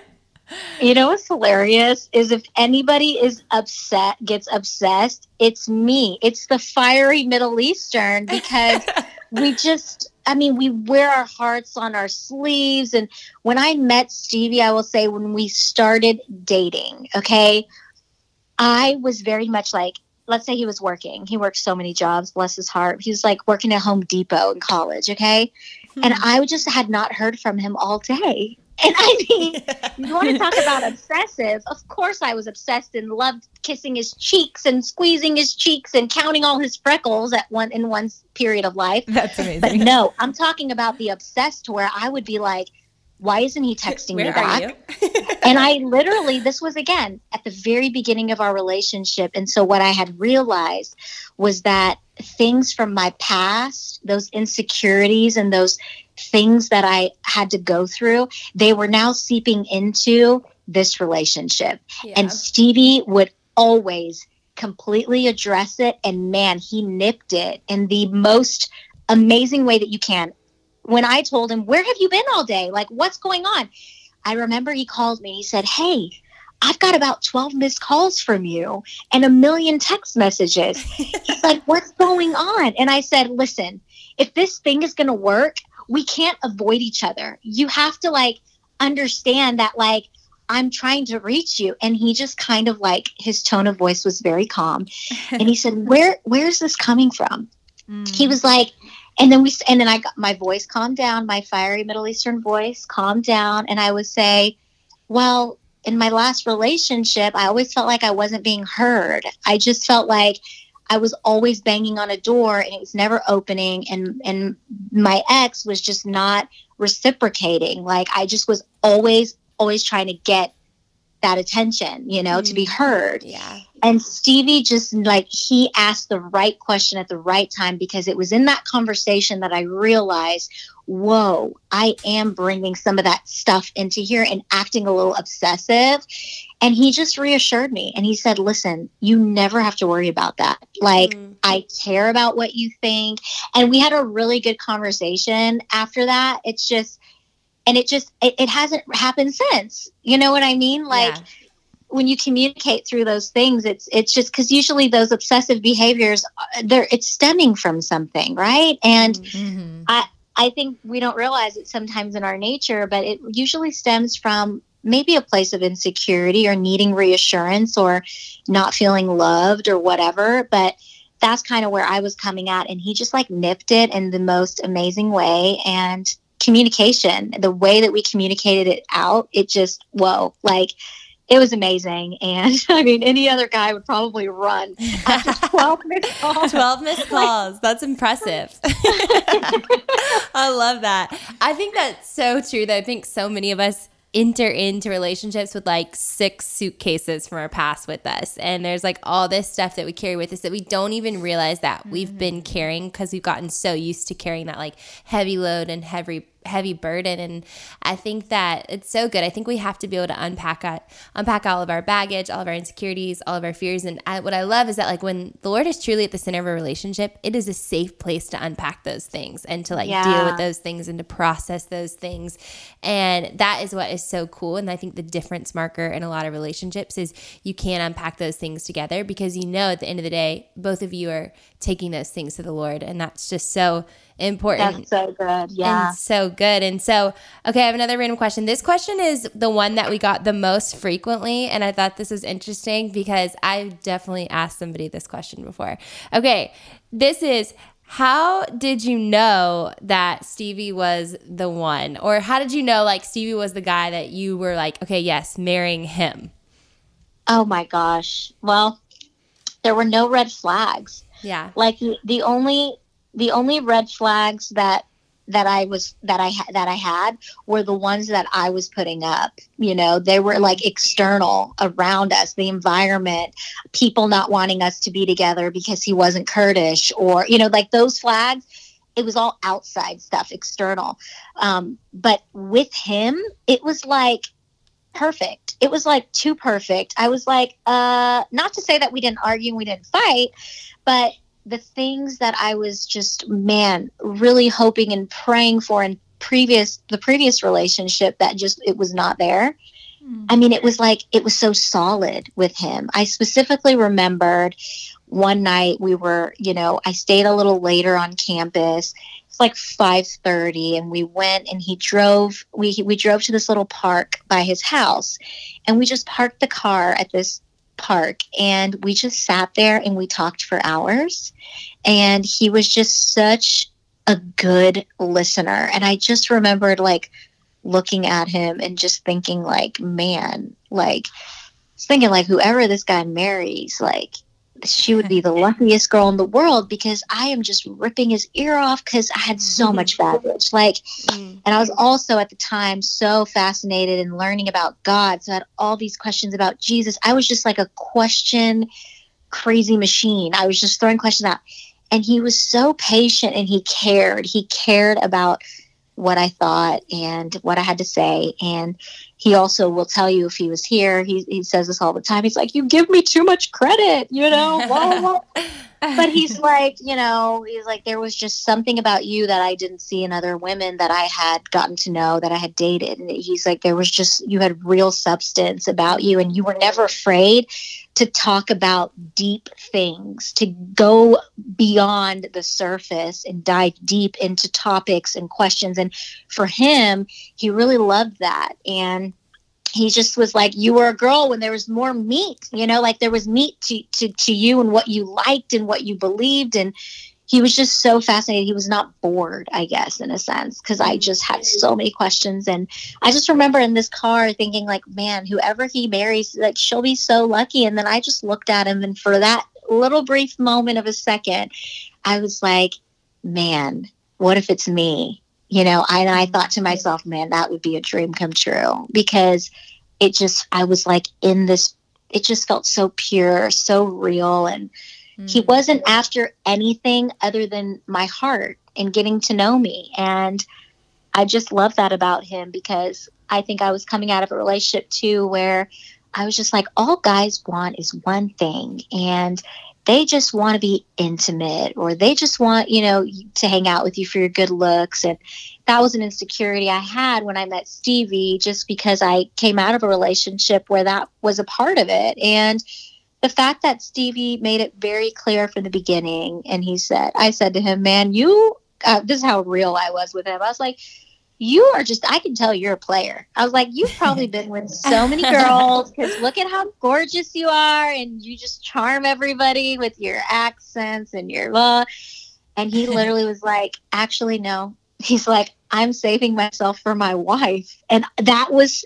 You know what's hilarious is if anybody is upset, gets obsessed, it's me. It's the fiery Middle Eastern because we just, I mean, we wear our hearts on our sleeves. And when I met Stevie, I will say when we started dating, okay, I was very much like, let's say he was working. He worked so many jobs, bless his heart. He was like working at Home Depot in college, okay? Hmm. And I just had not heard from him all day. And I mean, you want to talk about obsessive? Of course, I was obsessed and loved kissing his cheeks and squeezing his cheeks and counting all his freckles at one in one period of life. That's amazing. But no, I'm talking about the obsessed, where I would be like, "Why isn't he texting me back?" and I literally, this was again at the very beginning of our relationship, and so what I had realized was that things from my past, those insecurities and those things that I had to go through, they were now seeping into this relationship. Yeah. And Stevie would always completely address it. And man, he nipped it in the most amazing way that you can. When I told him, Where have you been all day? Like, what's going on? I remember he called me. He said, Hey, I've got about 12 missed calls from you and a million text messages. He's like, What's going on? And I said, Listen, if this thing is going to work, we can't avoid each other. You have to like understand that like I'm trying to reach you. And he just kind of like his tone of voice was very calm. and he said, Where where's this coming from? Mm. He was like, and then we and then I got my voice calmed down, my fiery Middle Eastern voice calmed down, and I would say, Well, in my last relationship, I always felt like I wasn't being heard. I just felt like I was always banging on a door and it was never opening and and my ex was just not reciprocating. Like I just was always always trying to get that attention, you know, mm to be mm-hmm. heard. Yeah. And Stevie just like he asked the right question at the right time because it was in that conversation that I realized, whoa, I am bringing some of that stuff into here and acting a little obsessive. And he just reassured me and he said, listen, you never have to worry about that. Like, mm. I care about what you think. And we had a really good conversation after that. It's just, and it just, it, it hasn't happened since. You know what I mean? Like, yeah when you communicate through those things it's it's just because usually those obsessive behaviors uh, they're it's stemming from something right and mm-hmm. i i think we don't realize it sometimes in our nature but it usually stems from maybe a place of insecurity or needing reassurance or not feeling loved or whatever. But that's kind of where I was coming at. And he just like nipped it in the most amazing way. And communication, the way that we communicated it out, it just, whoa, like, it was amazing. And I mean, any other guy would probably run after 12 missed calls. 12 missed calls. That's impressive. I love that. I think that's so true that I think so many of us enter into relationships with like six suitcases from our past with us. And there's like all this stuff that we carry with us that we don't even realize that mm-hmm. we've been carrying because we've gotten so used to carrying that like heavy load and heavy heavy burden. And i think that it's so good. I think we have to be able to unpack uh, unpack all of our baggage all of our insecurities all of our fears. And I, what i love is that like when the lord is truly at the center of a relationship it is a safe place to unpack those things and to like yeah. deal with those things and to process those things. And that is what is so cool. And i think the difference marker in a lot of relationships is you can unpack those things together because you know at the end of the day both of you are taking those things to the lord and that's just so important. That's so good. Yeah. And so good. And so, okay, I have another random question. This question is the one that we got the most frequently. And I thought this was interesting because I've definitely asked somebody this question before. Okay, this is how did you know that Stevie was the one? Or how did you know like Stevie was the guy that you were like, okay, yes, marrying him? Oh my gosh. Well, there were no red flags. Yeah. Like the only the only red flags that that I was that I ha- that I had were the ones that I was putting up. You know, they were like external around us, the environment, people not wanting us to be together because he wasn't Kurdish, or you know, like those flags. It was all outside stuff, external. Um, but with him, it was like perfect. It was like too perfect. I was like, uh, not to say that we didn't argue and we didn't fight, but the things that I was just man really hoping and praying for in previous the previous relationship that just it was not there. Mm. I mean, it was like it was so solid with him. I specifically remembered one night we were, you know, I stayed a little later on campus. It's like 5:30 and we went and he drove we we drove to this little park by his house and we just parked the car at this park and we just sat there and we talked for hours. And he was just such a good listener. And I just remembered like looking at him and just thinking like, man, like thinking like whoever this guy marries, like she would be the luckiest girl in the world because I am just ripping his ear off because I had so much baggage. Like, mm. and I was also at the time so fascinated in learning about God. So I had all these questions about Jesus. I was just like a question crazy machine. I was just throwing questions out. And he was so patient and he cared. He cared about what I thought and what I had to say. And he also will tell you if he was here, he, he says this all the time. He's like, You give me too much credit, you know? but he's like, you know, he's like, there was just something about you that I didn't see in other women that I had gotten to know, that I had dated. And he's like, there was just, you had real substance about you and you were never afraid to talk about deep things, to go beyond the surface and dive deep into topics and questions. And for him, he really loved that. And he just was like you were a girl when there was more meat you know like there was meat to, to, to you and what you liked and what you believed and he was just so fascinated. He was not bored, I guess, in a sense, because I just had so many questions. And I just remember in this car thinking, like, man, whoever he marries, like, she'll be so lucky. And then I just looked at him, and for that little brief moment of a second, I was like, man, what if it's me? You know, I, and I thought to myself, man, that would be a dream come true because it just, I was like in this, it just felt so pure, so real. And, he mm. wasn't after anything other than my heart and getting to know me. And I just love that about him because I think I was coming out of a relationship too where I was just like, all guys want is one thing. And they just want to be intimate or they just want, you know, to hang out with you for your good looks. And that was an insecurity I had when I met Stevie just because I came out of a relationship where that was a part of it. And the fact that Stevie made it very clear from the beginning, and he said, I said to him, man, you, uh, this is how real I was with him. I was like, you are just, I can tell you're a player. I was like, you've probably been with so many girls because look at how gorgeous you are, and you just charm everybody with your accents and your, uh, and he literally was like, actually, no. He's like, I'm saving myself for my wife. And that was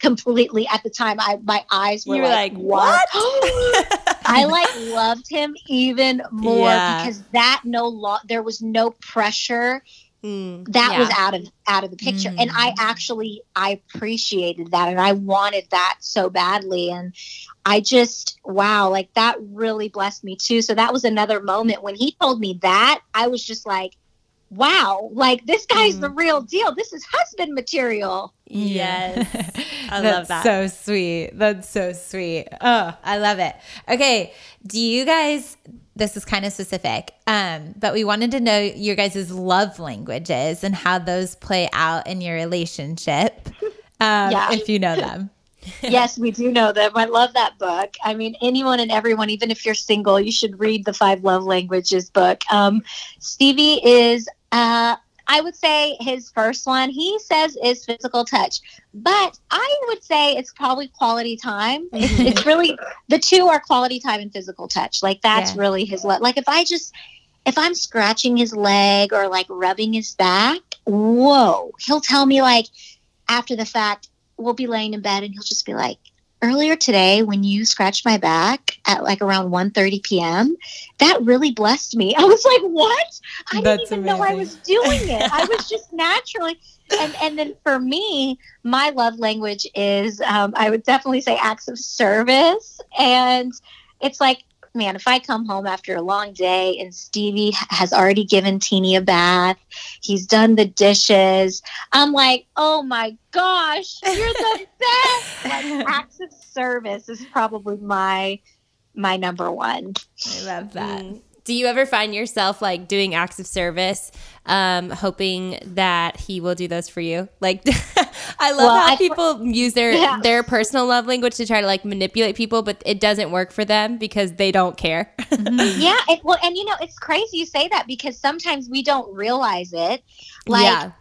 completely at the time I my eyes were, were like, like, what? I like loved him even more yeah. because that no law there was no pressure. Mm, that yeah. was out of out of the picture mm. and i mm. actually i appreciated that and i wanted that so badly and i just wow like that really blessed me too so that was another moment when he told me that i was just like wow, like this guy's mm. the real deal. This is husband material. Yes. I love that. So sweet. That's so sweet. Oh, I love it. Okay. Do you guys this is kind of specific. Um, but we wanted to know your guys' love languages and how those play out in your relationship. Um, yeah. if you know them. yes, we do know them. I love that book. I mean, anyone and everyone, even if you're single, you should read the Five Love Languages book. Um, Stevie is uh, I would say his first one, he says, is physical touch. But I would say it's probably quality time. It's, mm-hmm. it's really, the two are quality time and physical touch. Like, that's yeah. really his, le- like, if I just, if I'm scratching his leg or like rubbing his back, whoa, he'll tell me, like, after the fact, we'll be laying in bed and he'll just be like, earlier today when you scratched my back at like around 1.30 p.m that really blessed me. I was like what? I That's didn't even amazing. know i was doing it. I was just naturally and and then for me my love language is um, i would definitely say acts of service. And it's like man, if I come home after a long day and Stevie has already given Teeny a bath, he's done the dishes, I'm like, oh my gosh, you're the best. like, acts of service is probably my my number one. I love that. Mm do you ever find yourself like doing acts of service, um, hoping that he will do those for you? Like, I love well, how I, people use their yeah. their personal love language to try to like manipulate people, but it doesn't work for them because they don't care. mm-hmm. Yeah, it, well, and you know, it's crazy you say that because sometimes we don't realize it. Like, yeah.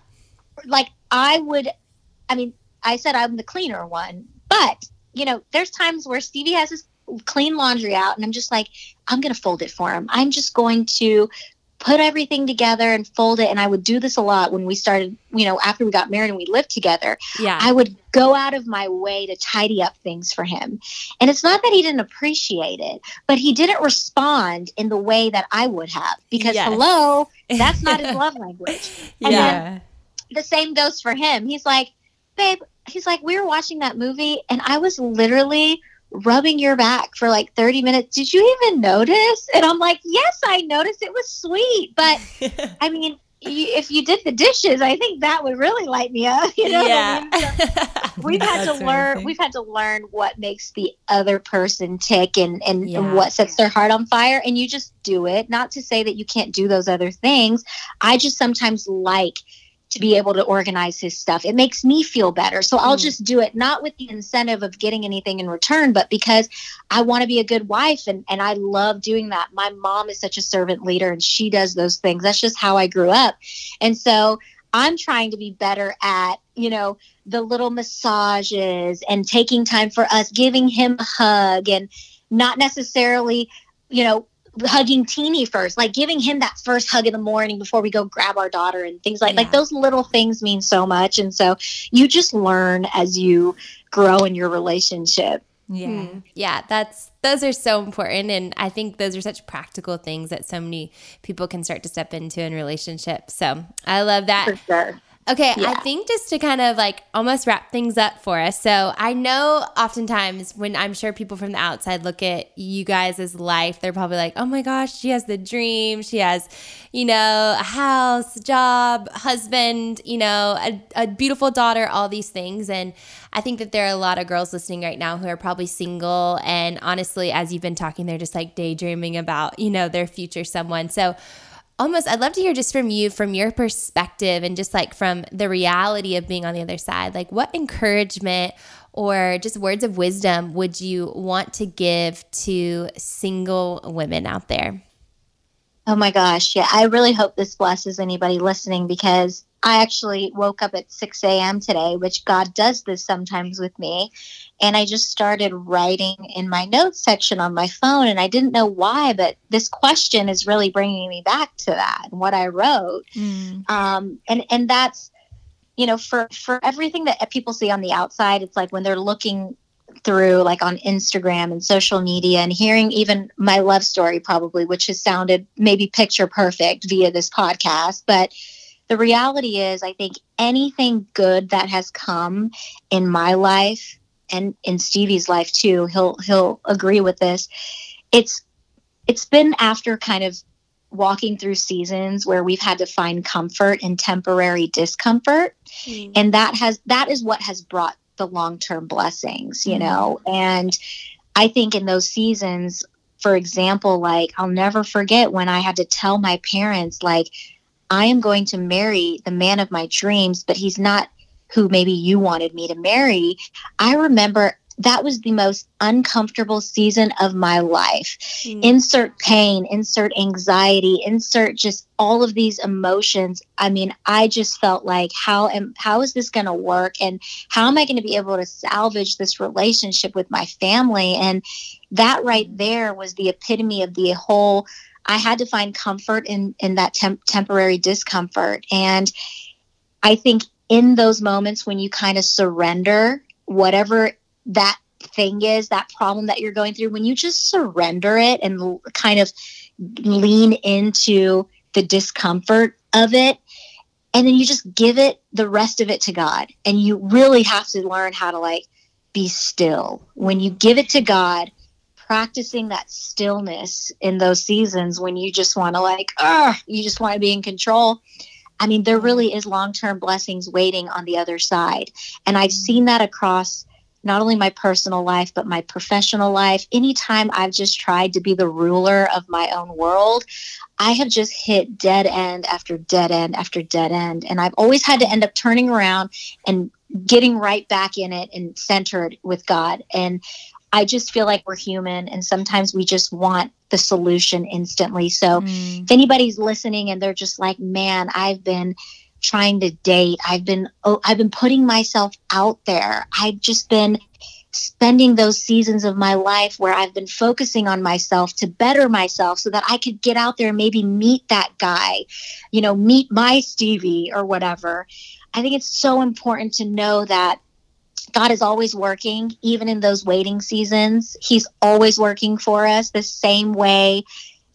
like I would, I mean, I said I'm the cleaner one, but you know, there's times where Stevie has his clean laundry out and I'm just like, I'm going to fold it for him. I'm just going to put everything together and fold it. And I would do this a lot when we started, you know, after we got married and we lived together. Yeah. I would go out of my way to tidy up things for him. And it's not that he didn't appreciate it, but he didn't respond in the way that I would have because, yes. hello, that's not his love language. And yeah. the same goes for him. He's like, babe, he's like, we were watching that movie and I was literally rubbing your back for like 30 minutes. Did you even notice? And I'm like, yes, I noticed. It was sweet. But I mean, if you did the dishes, I think that would really light me up. You know, yeah. I mean? so we've had to learn. We've had to learn what makes the other person tick and and, yeah. and what sets their heart on fire. And you just do it. Not to say that you can't do those other things. I just sometimes like to be able to organize his stuff. It makes me feel better. So I'll mm. just do it not with the incentive of getting anything in return, but because I want to be a good wife and, and I love doing that. My mom is such a servant leader and she does those things. That's just how I grew up. And so I'm trying to be better at, you know, the little massages and taking time for us, giving him a hug and not necessarily, you know, hugging Teeny first, like giving him that first hug in the morning before we go grab our daughter and things like yeah. like those little things mean so much. And so you just learn as you grow in your relationship. Yeah. Mm. Yeah, that's those are so important and I think those are such practical things that so many people can start to step into in relationships. So, I love that. For sure. Okay, yeah. I think just to kind of like almost wrap things up for us. So I know oftentimes when I'm sure people from the outside look at you guys' life, they're probably like, oh my gosh, she has the dream. She has, you know, a house, job, husband, you know, a, a beautiful daughter, all these things. And I think that there are a lot of girls listening right now who are probably single. And honestly, as you've been talking, they're just like daydreaming about, you know, their future someone. So, almost I'd love to hear just from you from your perspective and just like from the reality of being on the other side. Like what encouragement or just words of wisdom would you want to give to single women out there? Oh my gosh. Yeah. I really hope this blesses anybody listening because I actually woke up at 6 a.m. today, which God does this sometimes with me. And I just started writing in my notes section on my phone. And I didn't know why, but this question is really bringing me back to that and what I wrote. Mm. Um, and, and that's, you know, for, for everything that people see on the outside, it's like when they're looking through like on Instagram and social media and hearing even my love story probably which has sounded maybe picture perfect via this podcast but the reality is, I think anything good that has come in my life and in Stevie's life too, he'll he'll agree with this. It's it's been after kind of walking through seasons where we've had to find comfort in temporary discomfort mm. and that has that is what has brought the long-term blessings you mm. know and i think in those seasons for example like i'll never forget when i had to tell my parents like i am going to marry the man of my dreams but he's not who maybe you wanted me to marry i remember that was the most uncomfortable season of my life. Mm. Insert pain, insert anxiety, insert just all of these emotions. I mean, I just felt like how am how is this going to work and how am I going to be able to salvage this relationship with my family? And that right there was the epitome of the whole I had to find comfort in in that temp- temporary discomfort and I think in those moments when you kind of surrender whatever that thing is, that problem that you're going through, when you just surrender it and kind of lean into the discomfort of it, and then you just give it the rest of it to God. And you really have to learn how to like be still. When you give it to God, practicing that stillness in those seasons when you just want to like, ah, you just want to be in control. I mean, there really is long term blessings waiting on the other side. And I've seen that across not only my personal life, but my professional life. Anytime I've just tried to be the ruler of my own world, I have just hit dead end after dead end after dead end. And I've always had to end up turning around and getting right back in it and centered with God. And I just feel like we're human and sometimes we just want the solution instantly. So mm. if anybody's listening and they're just like, man, I've been trying to date. I've been oh, I've been putting myself out there. I've just been spending those seasons of my life where I've been focusing on myself to better myself so that I could get out there and maybe meet that guy, you know, meet my Stevie or whatever. I think it's so important to know that God is always working, even in those waiting seasons. He's always working for us the same way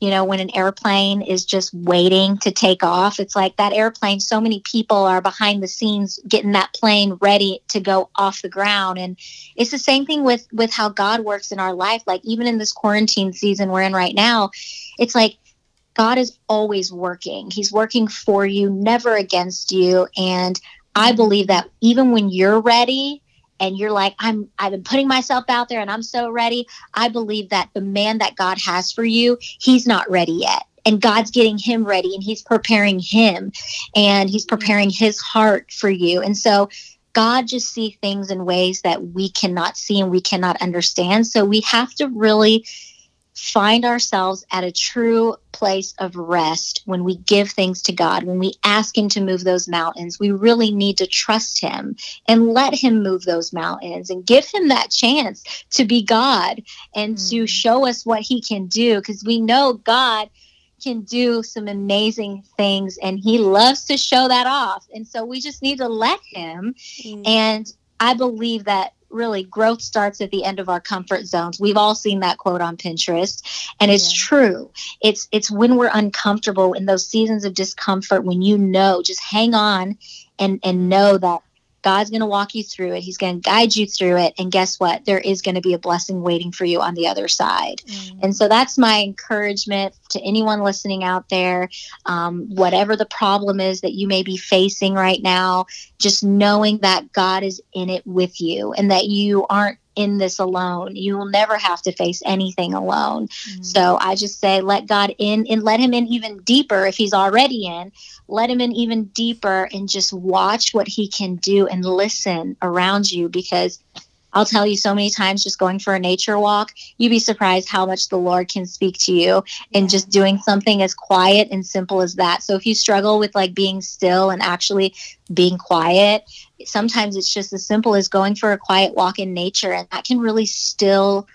you know, when an airplane is just waiting to take off, it's like that airplane, so many people are behind the scenes getting that plane ready to go off the ground. And it's the same thing with with how God works in our life. Like even in this quarantine season we're in right now, it's like God is always working. He's working for you, never against you. And I believe that even when you're ready, and you're like i'm i've been putting myself out there and i'm so ready. I believe that the man that god has for you he's not ready yet. And god's getting him ready and he's preparing him and he's mm-hmm. preparing his heart for you. And so god just see things in ways that we cannot see and we cannot understand. So we have to really find ourselves at a true place of rest when we give things to God, when we ask Him to move those mountains, we really need to trust Him and let Him move those mountains and give Him that chance to be God and mm. to show us what He can do because we know God can do some amazing things and He loves to show that off. And so we just need to let Him. Mm. And I believe that really growth starts at the end of our comfort zones. We've all seen that quote on Pinterest and it's yeah. true. It's it's when we're uncomfortable in those seasons of discomfort when you know just hang on and and know that God's going to walk you through it. He's going to guide you through it. And guess what? There is going to be a blessing waiting for you on the other side. Mm. And so that's my encouragement to anyone listening out there. Um, whatever the problem is that you may be facing right now, just knowing that God is in it with you and that you aren't in this alone. You will never have to face anything alone. Mm-hmm. So I just say, let God in and let Him in even deeper if He's already in. Let Him in even deeper and just watch what He can do and listen around you because I'll tell you so many times just going for a nature walk, you'd be surprised how much the Lord can speak to you and just doing something as quiet and simple as that. So if you struggle with like being still and actually being quiet, sometimes it's just as simple as going for a quiet walk in nature and that can really still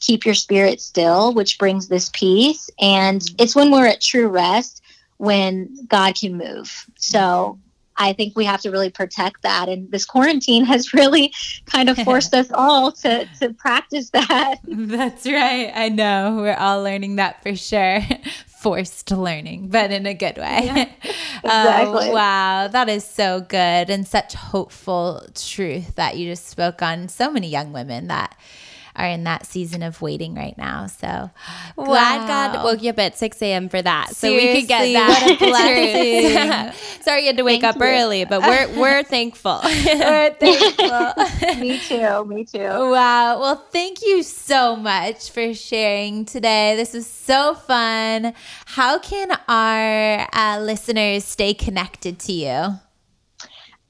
keep your spirit still, which brings this peace. And mm-hmm. it's when we're at true rest when God can move. So I think we have to really protect that. And this quarantine has really kind of forced us all to, to practice that. That's right. I know. We're all learning that for sure. Forced learning, but in a good way. Yeah, oh, exactly. Oh, wow. That is so good and such hopeful truth that you just spoke on. So many young women that are in that season of waiting right now. So glad God woke you up at 6 a.m. for that. so we could get that. what a truth. Sorry you had to wake Thank up you. early, but we're we're thankful. We're thankful. me too. Me too. Wow. Well, thank you so much for sharing today. This was so fun. How can our uh, listeners stay connected to you?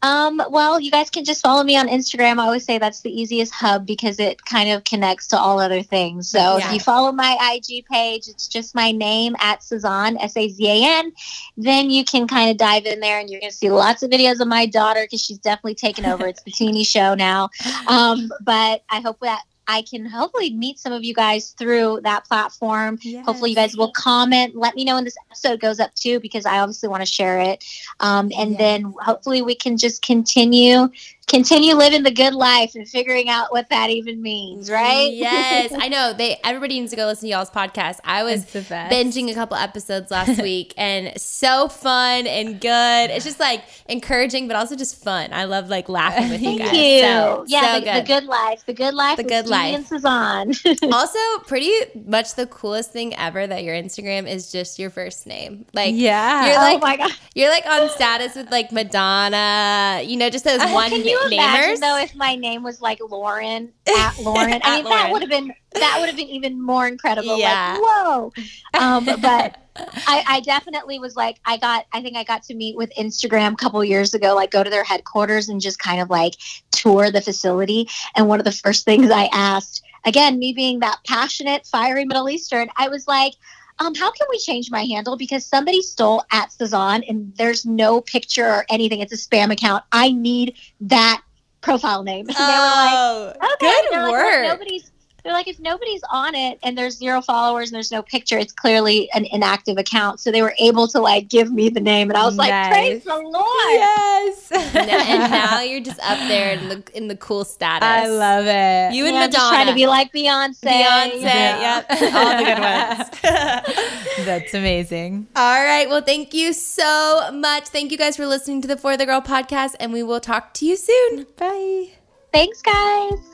Um, well, you guys can just follow me on Instagram. I always say that's the easiest hub because it kind of connects to all other things. So Yeah. if you follow my IG page, it's just my name at Sazan, S A Z A N. Then you can kind of dive in there and you're going to see lots of videos of my daughter because she's definitely taken over. It's the teeny show now. Um, but I hope that I can hopefully meet some of you guys through that platform. Hopefully, you guys will comment. Let me know when this episode goes up too, because I obviously want to share it. Um, and Yes. then hopefully we can just continue continue living the good life and figuring out what that even means, right? yes, I know. They everybody needs to go listen to y'all's podcast. I was It's the best. binging a couple episodes last week and so fun and good. It's just like encouraging, but also just fun. I love like laughing with you Thank guys. you. So, yeah, so the, good. the good life. The good life. The good life. is on. also, pretty much the coolest thing ever that your Instagram is just your first name. Like, Yeah. you're oh like my god. you're like on status with like Madonna. You know, just those one Can you imagine though if my name was like Lauren at Lauren? I mean, Lauren. that would have been that would have been even more incredible. Yeah. Like, whoa. Um, but I, I definitely was like, I got, I think I got to meet with Instagram a couple years ago, like go to their headquarters and just kind of like tour the facility. And one of the first things I asked, again, me being that passionate, fiery Middle Eastern, I was like. Um, how can we change my handle? Because somebody stole at Sazan and there's no picture or anything. It's a spam account. I need that profile name. And they were like, oh, okay. good like, work. "Well, nobody's. They're like, if nobody's on it and there's zero followers and there's no picture, it's clearly an inactive account. So they were able to like give me the name, and I was like, Nice. praise the Lord. yes. and and now you're just up there in the in the cool status. I love it. you and Yeah, I'm just Madonna. trying to be like Beyonce. Beyonce. Yeah. Yep, all the good ones. That's amazing. all right. Well, thank you so much. Thank you guys for listening to the For the Girl podcast, and we will talk to you soon. Bye. Thanks, guys.